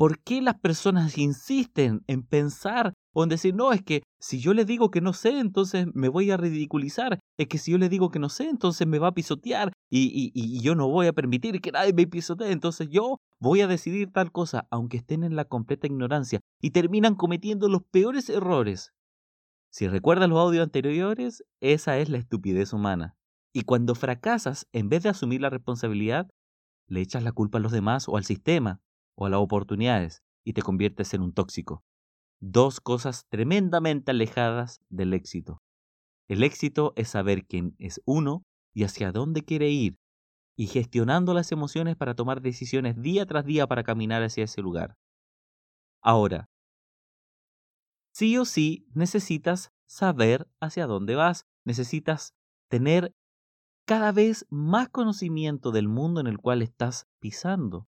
¿Por qué las personas insisten en pensar o en decir, no, es que si yo le digo que no sé, entonces me voy a ridiculizar? Es que si yo le digo que no sé, entonces me va a pisotear y, y, yo no voy a permitir que nadie me pisotee. Entonces yo voy a decidir tal cosa, aunque estén en la completa ignorancia y terminan cometiendo los peores errores. Si recuerdas los audios anteriores, esa es la estupidez humana. Y cuando fracasas, en vez de asumir la responsabilidad, le echas la culpa a los demás o al sistema o a las oportunidades y te conviertes en un tóxico. Dos cosas tremendamente alejadas del éxito. El éxito es saber quién es uno y hacia dónde quiere ir, y gestionando las emociones para tomar decisiones día tras día para caminar hacia ese lugar. Ahora, sí o sí necesitas saber hacia dónde vas, necesitas tener cada vez más conocimiento del mundo en el cual estás pisando.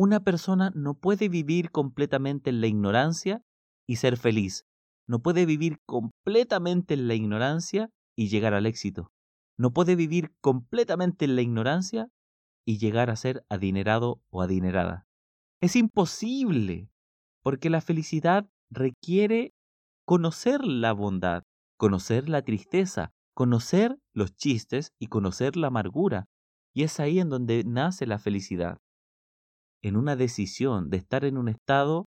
Una persona no puede vivir completamente en la ignorancia y ser feliz. No puede vivir completamente en la ignorancia y llegar al éxito. No puede vivir completamente en la ignorancia y llegar a ser adinerado o adinerada. Es imposible, porque la felicidad requiere conocer la bondad, conocer la tristeza, conocer los chistes y conocer la amargura. Y es ahí en donde nace la felicidad en una decisión de estar en un estado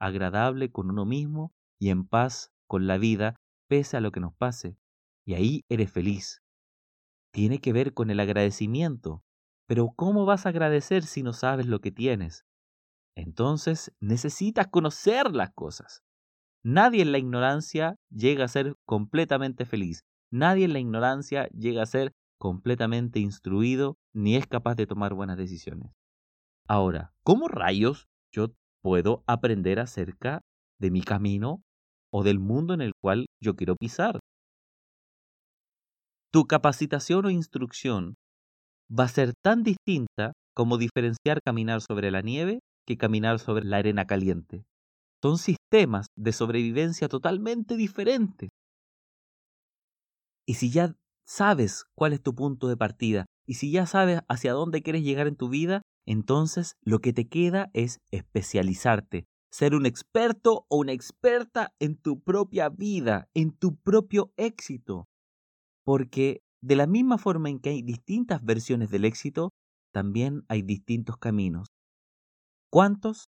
agradable con uno mismo y en paz con la vida, pese a lo que nos pase. Y ahí eres feliz. Tiene que ver con el agradecimiento. Pero ¿cómo vas a agradecer si no sabes lo que tienes? Entonces necesitas conocer las cosas. Nadie en la ignorancia llega a ser completamente feliz. Nadie en la ignorancia llega a ser completamente instruido ni es capaz de tomar buenas decisiones. Ahora, ¿cómo rayos yo puedo aprender acerca de mi camino o del mundo en el cual yo quiero pisar? Tu capacitación o instrucción va a ser tan distinta como diferenciar caminar sobre la nieve que caminar sobre la arena caliente. Son sistemas de sobrevivencia totalmente diferentes. Y si ya sabes cuál es tu punto de partida y si ya sabes hacia dónde quieres llegar en tu vida, entonces lo que te queda es especializarte, ser un experto o una experta en tu propia vida, en tu propio éxito. Porque de la misma forma en que hay distintas versiones del éxito, también hay distintos caminos. ¿Cuántos?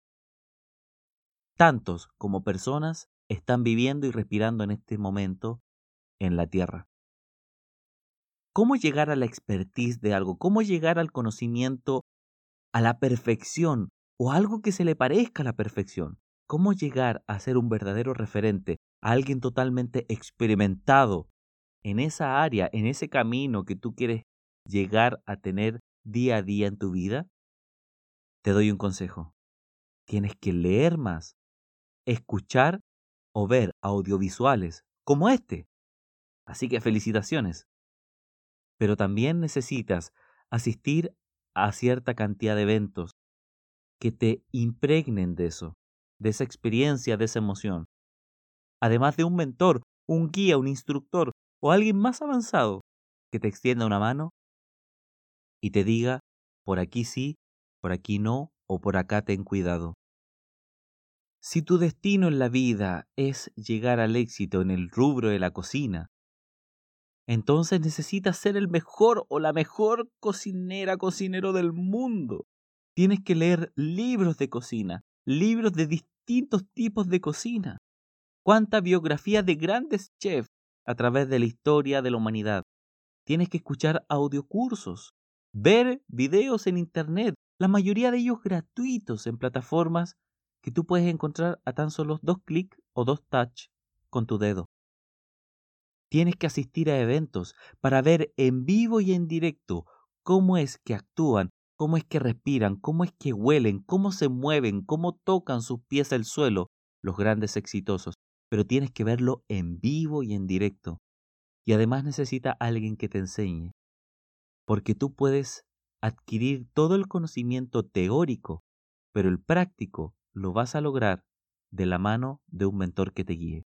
Tantos como personas están viviendo y respirando en este momento en la Tierra. ¿Cómo llegar a la expertise de algo? ¿Cómo llegar al conocimiento a la perfección o algo que se le parezca a la perfección. ¿Cómo llegar a ser un verdadero referente, a alguien totalmente experimentado en esa área, en ese camino que tú quieres llegar a tener día a día en tu vida? Te doy un consejo. Tienes que leer más, escuchar o ver audiovisuales como este. Así que felicitaciones. Pero también necesitas asistir a cierta cantidad de eventos que te impregnen de eso, de esa experiencia, de esa emoción. Además de un mentor, un guía, un instructor o alguien más avanzado que te extienda una mano y te diga, por aquí sí, por aquí no, o por acá ten cuidado. Si tu destino en la vida es llegar al éxito en el rubro de la cocina, entonces necesitas ser el mejor o la mejor cocinera, cocinero del mundo. Tienes que leer libros de cocina, libros de distintos tipos de cocina. Cuánta biografía de grandes chefs a través de la historia de la humanidad. Tienes que escuchar audiocursos, ver videos en Internet, la mayoría de ellos gratuitos en plataformas que tú puedes encontrar a tan solo dos clics o dos touch con tu dedo. Tienes que asistir a eventos para ver en vivo y en directo cómo es que actúan, cómo es que respiran, cómo es que huelen, cómo se mueven, cómo tocan sus pies al suelo los grandes exitosos. Pero tienes que verlo en vivo y en directo. Y además necesita alguien que te enseñe. Porque tú puedes adquirir todo el conocimiento teórico, pero el práctico lo vas a lograr de la mano de un mentor que te guíe.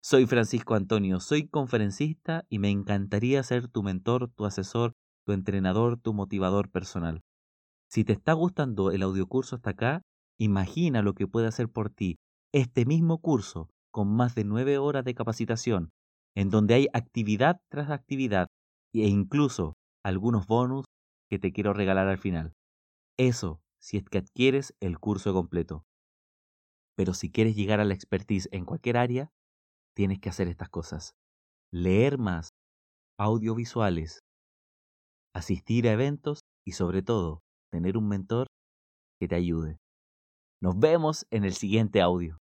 Soy Francisco Antonio, soy conferencista y me encantaría ser tu mentor, tu asesor, tu entrenador, tu motivador personal. Si te está gustando el audiocurso hasta acá, Imagina lo que puede hacer por ti este mismo curso con más de nueve horas de capacitación, en donde hay actividad tras actividad e incluso algunos bonus que te quiero regalar al final. Eso si es que adquieres el curso completo. Pero si quieres llegar a la expertise en cualquier área, tienes que hacer estas cosas. Leer más, audiovisuales, asistir a eventos y sobre todo tener un mentor que te ayude. Nos vemos en el siguiente audio.